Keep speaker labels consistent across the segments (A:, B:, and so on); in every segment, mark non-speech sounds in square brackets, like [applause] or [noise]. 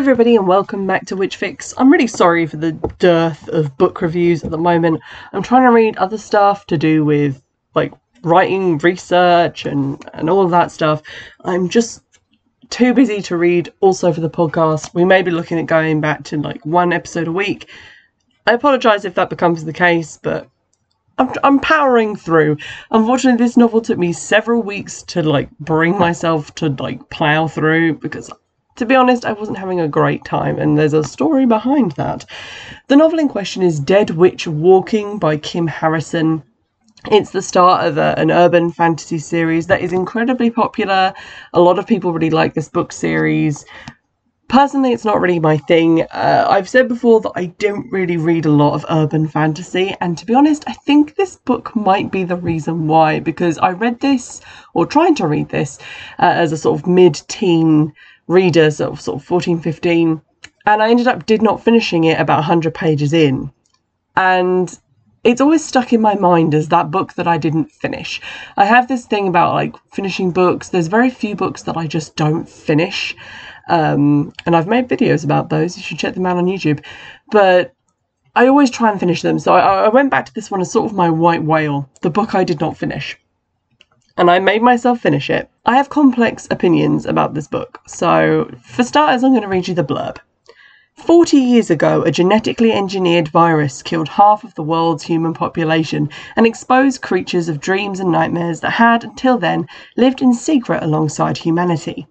A: everybody, and welcome back to Witch Fix. I'm really sorry for the dearth of book reviews at the moment. I'm trying to read other stuff to do with like writing research and and all that stuff. I'm just too busy to read. Also for the podcast, we may be looking at going back to like one episode a week. I apologise if that becomes the case, but I'm, I'm powering through. Unfortunately, this novel took me several weeks to like bring myself to like plow through because to be honest, I wasn't having a great time, and there's a story behind that. The novel in question is Dead Witch Walking by Kim Harrison. It's the start of a, an urban fantasy series that is incredibly popular. A lot of people really like this book series. Personally, it's not really my thing. Uh, I've said before that I don't really read a lot of urban fantasy, and to be honest, I think this book might be the reason why, because I read this, or trying to read this, uh, as a sort of mid teen readers of sort of 14, 15. And I ended up did not finishing it about 100 pages in. And it's always stuck in my mind as that book that I didn't finish. I have this thing about like finishing books. There's very few books that I just don't finish. Um, and I've made videos about those. You should check them out on YouTube. But I always try and finish them. So I, I went back to this one as sort of my white whale, the book I did not finish and I made myself finish it. I have complex opinions about this book, so for starters, I'm going to read you the blurb. 40 years ago, a genetically engineered virus killed half of the world's human population and exposed creatures of dreams and nightmares that had, until then, lived in secret alongside humanity.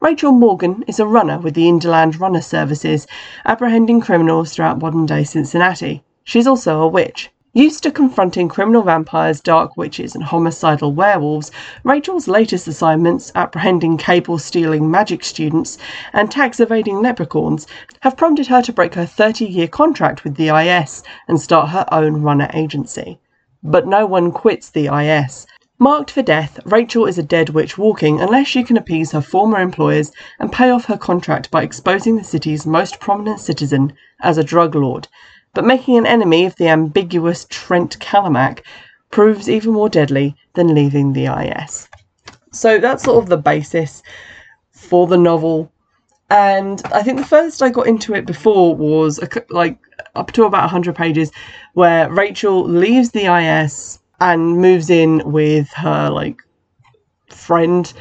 A: Rachel Morgan is a runner with the Inderland Runner Services, apprehending criminals throughout modern day Cincinnati. She's also a witch. Used to confronting criminal vampires, dark witches, and homicidal werewolves, Rachel's latest assignments, apprehending cable stealing magic students and tax evading leprechauns, have prompted her to break her 30 year contract with the IS and start her own runner agency. But no one quits the IS. Marked for death, Rachel is a dead witch walking unless she can appease her former employers and pay off her contract by exposing the city's most prominent citizen as a drug lord but making an enemy of the ambiguous Trent Kalamack proves even more deadly than leaving the IS. So that's sort of the basis for the novel. And I think the first I got into it before was a, like up to about 100 pages where Rachel leaves the IS and moves in with her like friend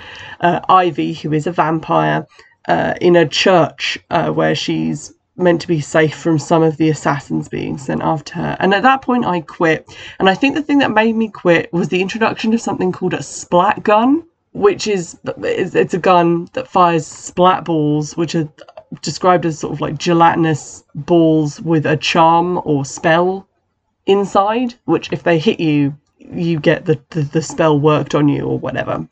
A: uh, Ivy, who is a vampire, uh, in a church uh, where she's meant to be safe from some of the assassins being sent after her. And at that point, I quit. And I think the thing that made me quit was the introduction of something called a splat gun, which is it's a gun that fires splat balls, which are described as sort of like gelatinous balls with a charm or spell inside, which if they hit you, you get the, the, the spell worked on you or whatever.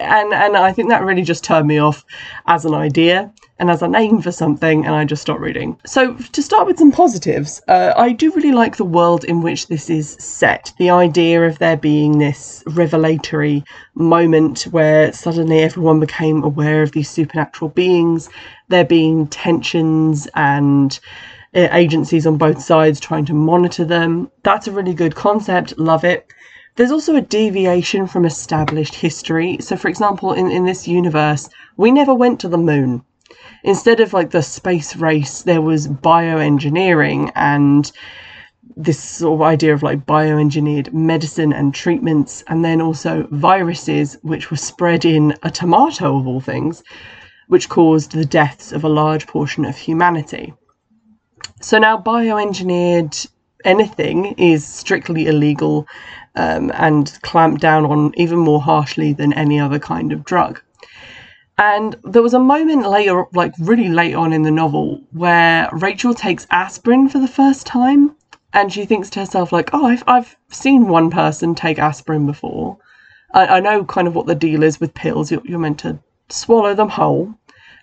A: And and I think that really just turned me off as an idea and as a name for something, and I just stopped reading. So, to start with some positives, uh, I do really like the world in which this is set. The idea of there being this revelatory moment where suddenly everyone became aware of these supernatural beings, there being tensions and uh, agencies on both sides trying to monitor them. That's a really good concept, love it. There's also a deviation from established history. So, for example, in, in this universe, we never went to the moon instead of like the space race, there was bioengineering and this sort of idea of like bioengineered medicine and treatments, and then also viruses, which were spread in a tomato of all things, which caused the deaths of a large portion of humanity. So now bioengineered anything is strictly illegal um, and clamped down on even more harshly than any other kind of drug. And there was a moment later, like really late on in the novel, where Rachel takes aspirin for the first time. And she thinks to herself, like, oh, I've, I've seen one person take aspirin before. I, I know kind of what the deal is with pills. You're, you're meant to swallow them whole.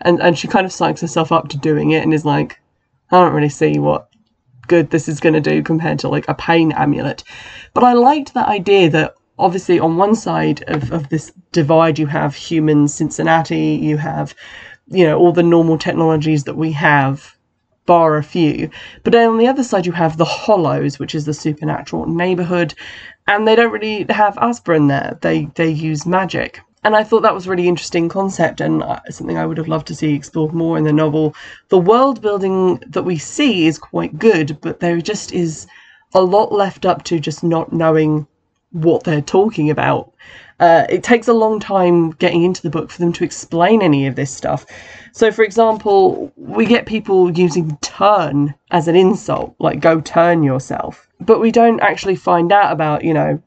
A: And, and she kind of psychs herself up to doing it and is like, I don't really see what good this is going to do compared to like a pain amulet. But I liked that idea that obviously on one side of, of this divide you have human cincinnati you have you know all the normal technologies that we have bar a few. But then on the other side you have the hollows which is the supernatural neighborhood and they don't really have aspirin there. They they use magic. And I thought that was a really interesting concept and uh, something I would have loved to see explored more in the novel. The world building that we see is quite good, but there just is a lot left up to just not knowing what they're talking about. Uh, it takes a long time getting into the book for them to explain any of this stuff. So, for example, we get people using turn as an insult, like go turn yourself, but we don't actually find out about, you know,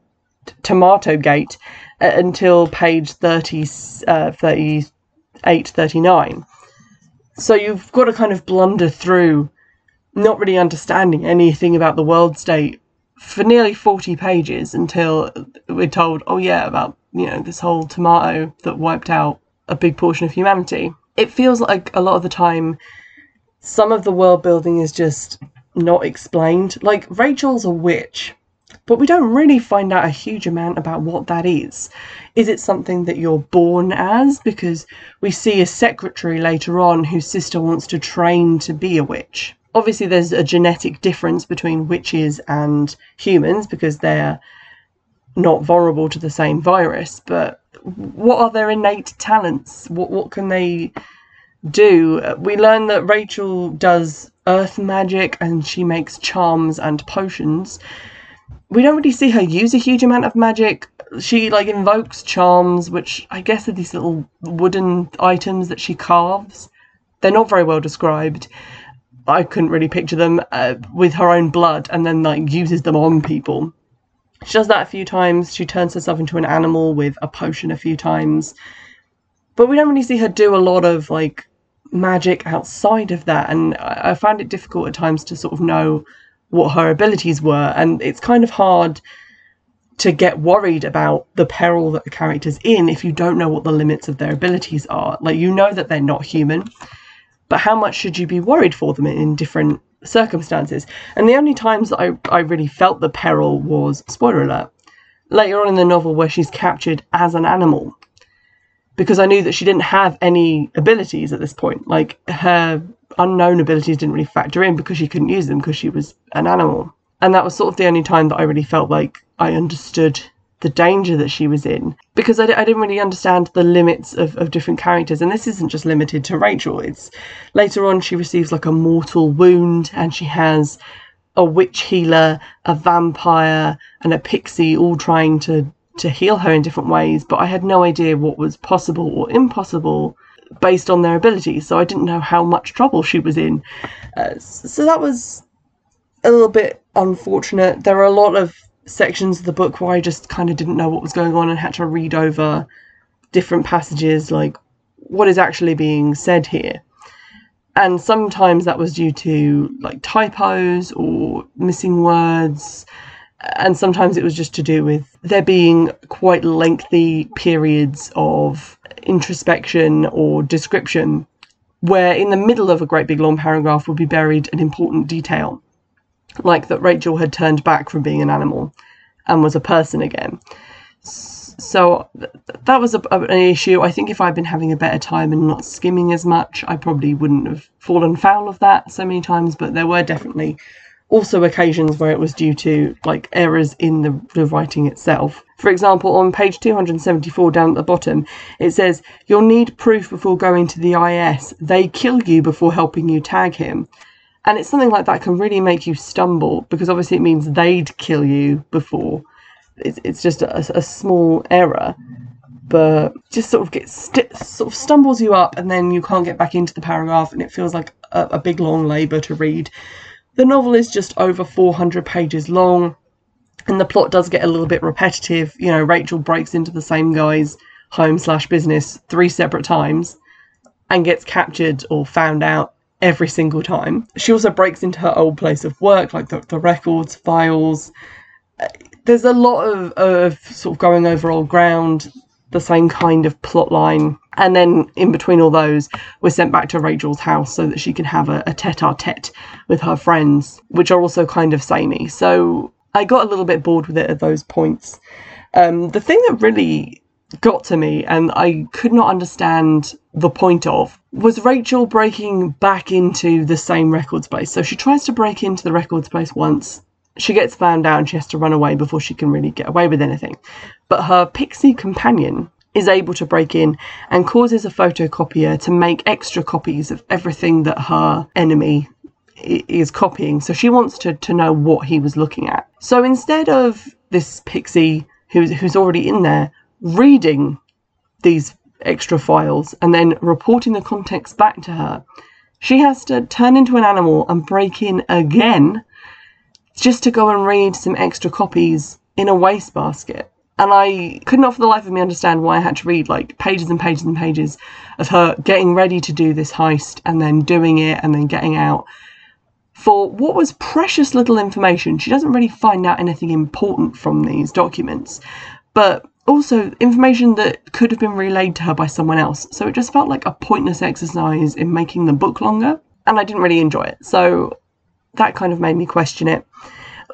A: t- Tomato Gate uh, until page 30, uh, 38, 39. So, you've got to kind of blunder through not really understanding anything about the world state for nearly 40 pages until we're told, oh, yeah, about, you know, this whole tomato that wiped out a big portion of humanity. It feels like a lot of the time some of the world building is just not explained. Like, Rachel's a witch, but we don't really find out a huge amount about what that is. Is it something that you're born as? Because we see a secretary later on whose sister wants to train to be a witch obviously there's a genetic difference between witches and humans because they're not vulnerable to the same virus but what are their innate talents? What what can they do? We learn that Rachel does earth magic and she makes charms and potions. We don't really see her use a huge amount of magic. She like invokes charms which i guess are these little wooden items that she carves. They're not very well described I couldn't really picture them uh, with her own blood and then like uses them on people. She does that a few times. She turns herself into an animal with a potion a few times. But we don't really see her do a lot of like magic outside of that. And I, I found it difficult at times to sort of know what her abilities were. And it's kind of hard to get worried about the peril that the character's in if you don't know what the limits of their abilities are. Like, you know that they're not human but how much should you be worried for them in different circumstances? And the only times that I, I really felt the peril was, spoiler alert, later on in the novel where she's captured as an animal. Because I knew that she didn't have any abilities at this point. Like her unknown abilities didn't really factor in because she couldn't use them because she was an animal. And that was sort of the only time that I really felt like I understood the danger that she was in because I I didn't really understand the limits of, of different characters. And this isn't just limited to rachel. It's later on she receives like a mortal wound and she has a witch healer a vampire and a pixie all trying to to heal her in different ways. But i had no idea what was possible or impossible based on their abilities. So i didn't know how much trouble she was in. Uh, so that was a little bit unfortunate. There are a lot of sections of the book where I just kind of didn't know what was going on and had to read over different passages, like what is actually being said here. And sometimes that was due to like typos or missing words. And sometimes it was just to do with there being quite lengthy periods of introspection or description where in the middle of a great big long paragraph would be buried an important detail like that Rachel had turned back from being an animal and was a person again. So th- that was a, an issue. I think if I'd been having a better time and not skimming as much, I probably wouldn't have fallen foul of that so many times. But there were definitely also occasions where it was due to like errors in the, the writing itself. For example, on page 274 down at the bottom, it says, You'll need proof before going to the IS. They kill you before helping you tag him. And it's something like that can really make you stumble because obviously it means they'd kill you before. It's, it's just a, a small error, but just sort of gets st- sort of stumbles you up, and then you can't get back into the paragraph, and it feels like a, a big long labour to read. The novel is just over 400 pages long, and the plot does get a little bit repetitive. You know, Rachel breaks into the same guy's home slash business three separate times and gets captured or found out every single time. She also breaks into her old place of work, like the, the records, files. There's a lot of, of sort of going over old ground, the same kind of plot line. And then in between all those, we're sent back to Rachel's house so that she can have a, a tete a tete with her friends, which are also kind of samey. So I got a little bit bored with it at those points. Um, the thing that really got to me and I could not understand the point of was Rachel breaking back into the same records place. So she tries to break into the records place once. She gets found out and she has to run away before she can really get away with anything. But her pixie companion is able to break in and causes a photocopier to make extra copies of everything that her enemy is copying. So she wants to, to know what he was looking at. So instead of this pixie who's, who's already in there reading these extra files and then reporting the context back to her, she has to turn into an animal and break in again just to go and read some extra copies in a wastebasket. And I could not for the life of me understand why I had to read like pages and pages and pages of her getting ready to do this heist and then doing it and then getting out for what was precious little information. She doesn't really find out anything important from these documents, but also information that could have been relayed to her by someone else. So it just felt like a pointless exercise in making the book longer, and I didn't really enjoy it. So that kind of made me question it.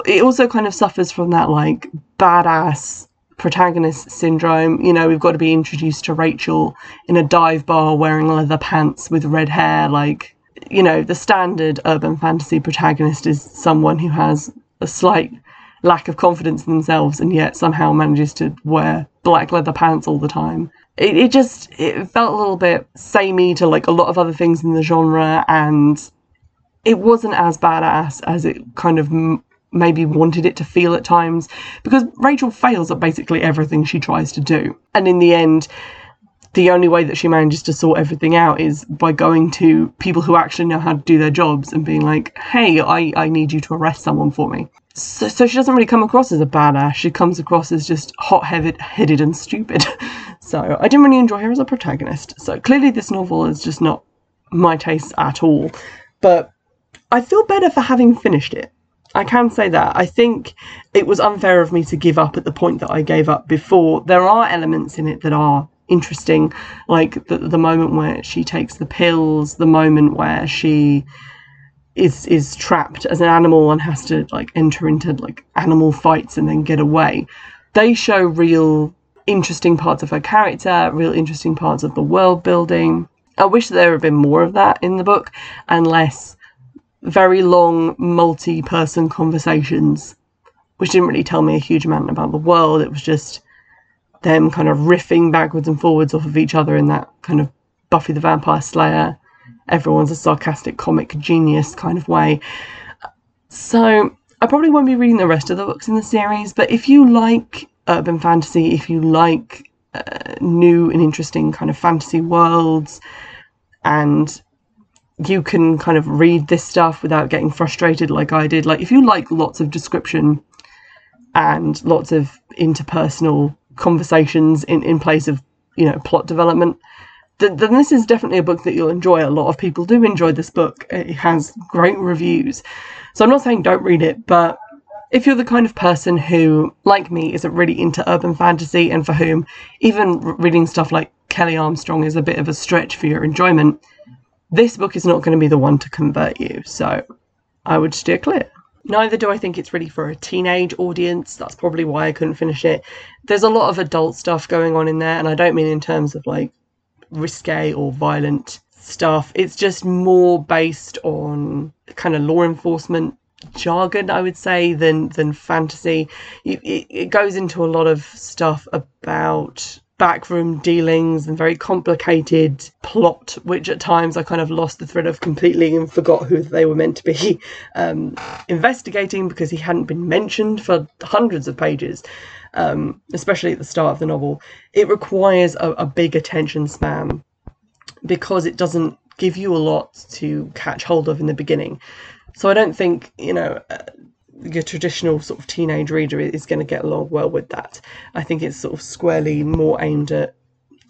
A: It also kind of suffers from that like badass protagonist syndrome. You know, we've got to be introduced to Rachel in a dive bar wearing leather pants with red hair, like you know, the standard urban fantasy protagonist is someone who has a slight lack of confidence in themselves and yet somehow manages to wear black leather pants all the time. It, it just it felt a little bit samey to like a lot of other things in the genre and it wasn't as badass as it kind of m- maybe wanted it to feel at times because Rachel fails at basically everything she tries to do. And in the end, the only way that she manages to sort everything out is by going to people who actually know how to do their jobs and being like, hey, I, I need you to arrest someone for me. So, so she doesn't really come across as a badass. She comes across as just hot headed and stupid. [laughs] so I didn't really enjoy her as a protagonist. So clearly, this novel is just not my taste at all. But I feel better for having finished it. I can say that. I think it was unfair of me to give up at the point that I gave up before. There are elements in it that are interesting like the, the moment where she takes the pills the moment where she is is trapped as an animal and has to like enter into like animal fights and then get away. They show real interesting parts of her character real interesting parts of the world building. I wish there had been more of that in the book and less very long multi-person conversations which didn't really tell me a huge amount about the world. It was just them kind of riffing backwards and forwards off of each other in that kind of Buffy the Vampire Slayer, everyone's a sarcastic comic genius kind of way. So I probably won't be reading the rest of the books in the series, but if you like urban fantasy, if you like uh, new and interesting kind of fantasy worlds, and you can kind of read this stuff without getting frustrated like I did, like if you like lots of description and lots of interpersonal conversations in, in place of you know plot development then, this is definitely a book that you'll enjoy. A lot of people do enjoy this book. It has great reviews. So i'm not saying don't read it but if you're the kind of person who like me isn't really into urban fantasy and for whom even reading stuff like kelley armstrong is a bit of a stretch for your enjoyment this book is not going to be the one to convert you. So i would steer clear Neither do I think it's really for a teenage audience. That's probably why I couldn't finish it. There's a lot of adult stuff going on in there, and I don't mean in terms of like risque or violent stuff. It's just more based on kind of law enforcement jargon, I would say, than than fantasy. It, it, goes into a lot of stuff about backroom dealings and very complicated plot, which at times I kind of lost the thread of completely and forgot who they were meant to be [laughs] um, investigating because he hadn't been mentioned for hundreds of pages, um, especially at the start of the novel. It requires a, a big attention span because it doesn't give you a lot to catch hold of in the beginning. So I don't think, you know, uh, your traditional sort of teenage reader is going to get along well with that. I think it's sort of squarely more aimed at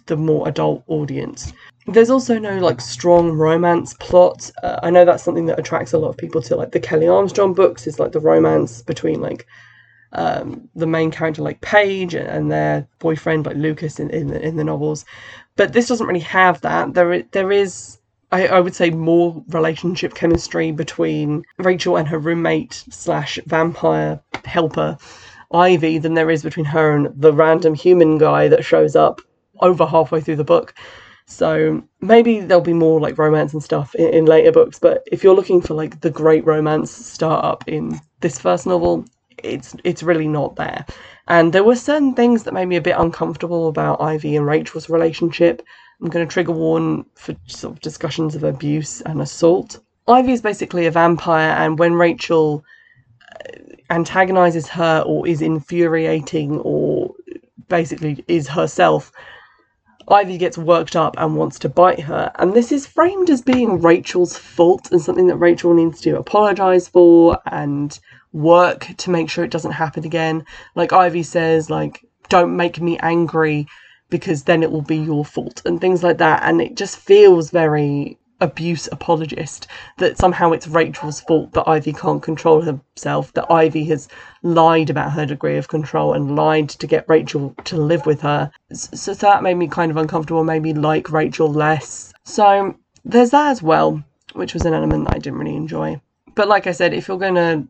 A: the more adult audience. There's also no like strong romance plot. Uh, I know that's something that attracts a lot of people to like the Kelley Armstrong books. Is like the romance between like um, the main character like Paige and their boyfriend like Lucas in in the, in the novels, but this doesn't really have that. There there is I, I would say more relationship chemistry between Rachel and her roommate slash vampire helper Ivy than there is between her and the random human guy that shows up over halfway through the book. So maybe there'll be more like romance and stuff in, in, later books, but if you're looking for like the great romance startup in this first novel, it's it's really not there. And there were certain things that made me a bit uncomfortable about Ivy and Rachel's relationship. I'm going to trigger warn for sort of discussions of abuse and assault. Ivy is basically a vampire, and when Rachel uh, antagonizes her or is infuriating or basically is herself, Ivy gets worked up and wants to bite her. And this is framed as being Rachel's fault and something that Rachel needs to apologize for and work to make sure it doesn't happen again. Like Ivy says, like, don't make me angry because then it will be your fault and things like that. And it just feels very abuse apologist that somehow it's Rachel's fault that Ivy can't control herself, that Ivy has lied about her degree of control and lied to get Rachel to live with her. So that made me kind of uncomfortable, made me like Rachel less. So there's that as well, which was an element that I didn't really enjoy. But like I said, if you're going to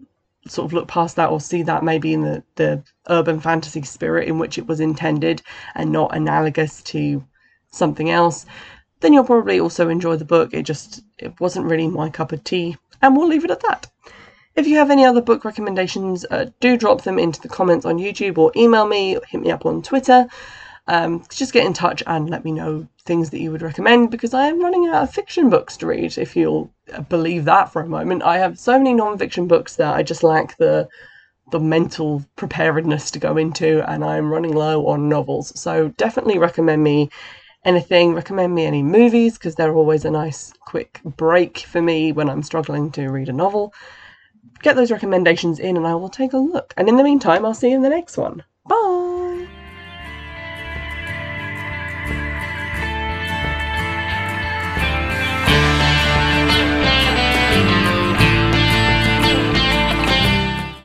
A: sort of look past that or see that maybe in the, the urban fantasy spirit in which it was intended and not analogous to something else, then you'll probably also enjoy the book. It just it wasn't really my cup of tea, and we'll leave it at that. If you have any other book recommendations, uh, do drop them into the comments on YouTube or email me, hit me up on Twitter. Um, just get in touch and let me know things that you would recommend because I am running out of fiction books to read. If you'll believe that for a moment, I have so many non-fiction books that I just lack the the mental preparedness to go into, and I'm running low on novels. So definitely recommend me anything. Recommend me any movies because they're always a nice quick break for me when I'm struggling to read a novel. Get those recommendations in, and I will take a look. And in the meantime, I'll see you in the next one. Bye.